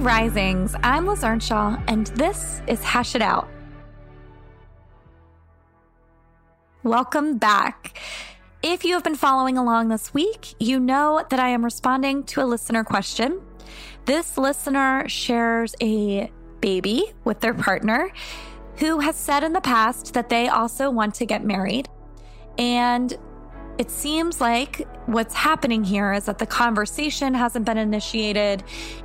Risings. I'm Liz Earnshaw, and this is Hash It Out. Welcome back. If you have been following along this week, you know that I am responding to a listener question. This listener shares a baby with their partner who has said in the past that they also want to get married. And it seems like what's happening here is that the conversation hasn't been initiated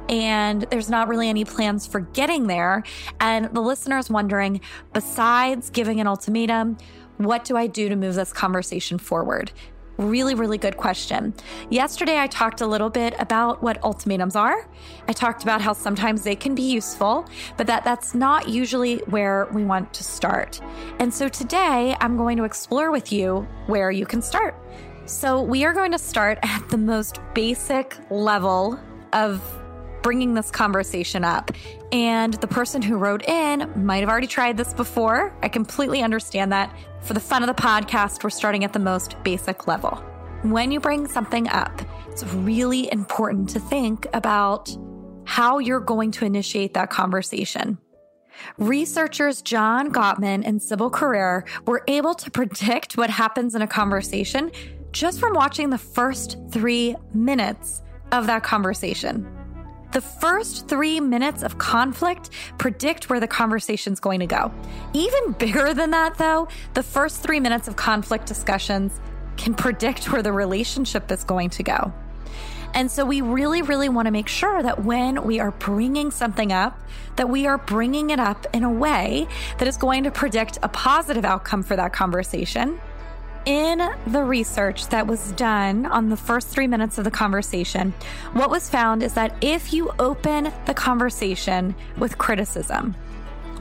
and there's not really any plans for getting there. And the listener is wondering, besides giving an ultimatum, what do I do to move this conversation forward? Really, really good question. Yesterday, I talked a little bit about what ultimatums are. I talked about how sometimes they can be useful, but that that's not usually where we want to start. And so today, I'm going to explore with you where you can start. So we are going to start at the most basic level of bringing this conversation up. And the person who wrote in might have already tried this before. I completely understand that. For the fun of the podcast, we're starting at the most basic level. When you bring something up, it's really important to think about how you're going to initiate that conversation. Researchers John Gottman and Sybil Carrere were able to predict what happens in a conversation just from watching the first three minutes of that conversation. The first three minutes of conflict predict where the conversation's going to go. Even bigger than that, though, the first three minutes of conflict discussions can predict where the relationship is going to go. And so we really, really want to make sure that when we are bringing something up, that we are bringing it up in a way that is going to predict a positive outcome for that conversation in the research that was done on the first three minutes of the conversation, what was found is that if you open the conversation with criticism,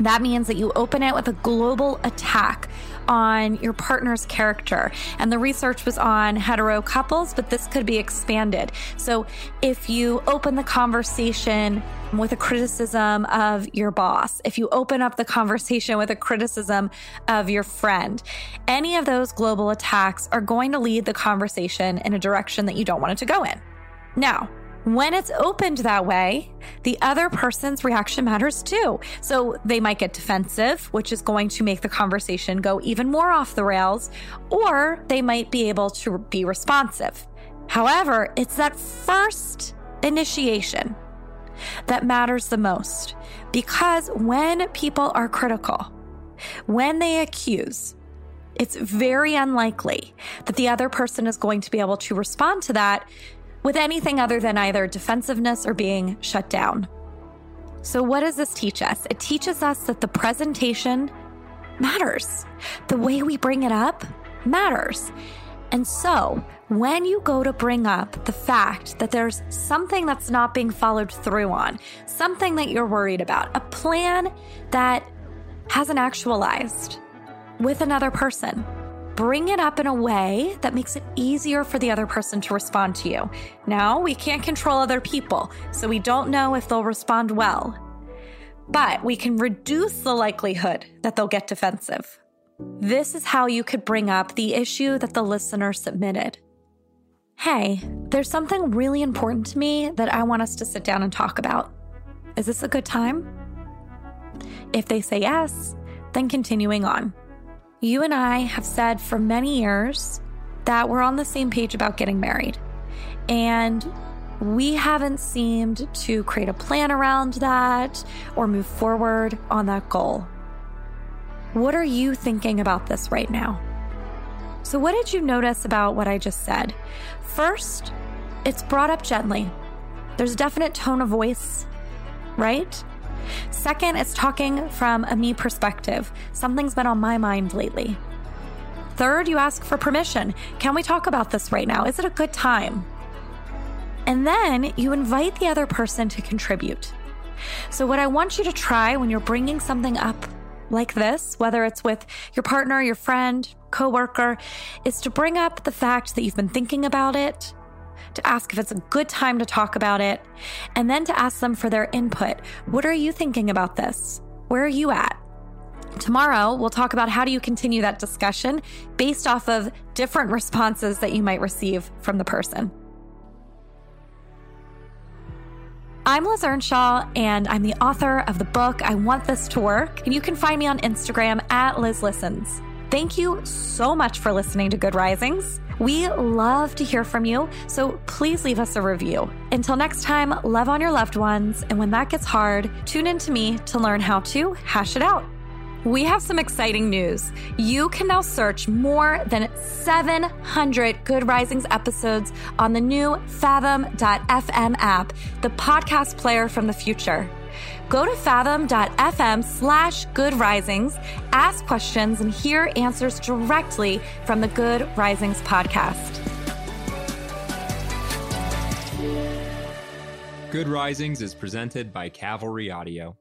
that means that you open it with a global attack on your partner's character. And the research was on hetero couples, but this could be expanded. So if you open the conversation with a criticism of your boss, if you open up the conversation with a criticism of your friend, any of those global attacks are going to lead the conversation in a direction that you don't want it to go in. Now, when it's opened that way, the other person's reaction matters too. So they might get defensive, which is going to make the conversation go even more off the rails, or they might be able to be responsive. However, it's that first initiation that matters the most because when people are critical, when they accuse, it's very unlikely that the other person is going to be able to respond to that with anything other than either defensiveness or being shut down. So, what does this teach us? It teaches us that the presentation matters, the way we bring it up matters. And so, when you go to bring up the fact that there's something that's not being followed through on, something that you're worried about, a plan that hasn't actualized with another person, bring it up in a way that makes it easier for the other person to respond to you. Now, we can't control other people, so we don't know if they'll respond well. But we can reduce the likelihood that they'll get defensive. This is how you could bring up the issue that the listener submitted. Hey, there's something really important to me that I want us to sit down and talk about. Is this a good time? If they say yes, then continuing on. You and I have said for many years that we're on the same page about getting married. And we haven't seemed to create a plan around that or move forward on that goal. What are you thinking about this right now? So, what did you notice about what I just said? First, it's brought up gently. There's a definite tone of voice, right? Second, it's talking from a me perspective. Something's been on my mind lately. Third, you ask for permission. Can we talk about this right now? Is it a good time? And then you invite the other person to contribute. So, what I want you to try when you're bringing something up like this, whether it's with your partner, your friend, coworker, is to bring up the fact that you've been thinking about it, to ask if it's a good time to talk about it, and then to ask them for their input. What are you thinking about this? Where are you at? Tomorrow, we'll talk about how do you continue that discussion based off of different responses that you might receive from the person. I'm Liz Earnshaw, and I'm the author of the book I Want This to Work. And you can find me on Instagram at Liz Listens. Thank you so much for listening to Good Risings. We love to hear from you, so please leave us a review. Until next time, love on your loved ones, and when that gets hard, tune in to me to learn how to hash it out. We have some exciting news. You can now search more than 700 Good Risings episodes on the new Fathom.fm app, the podcast player from the future. Go to fathom.fm slash good risings, ask questions, and hear answers directly from the Good Risings podcast. Good Risings is presented by Cavalry Audio.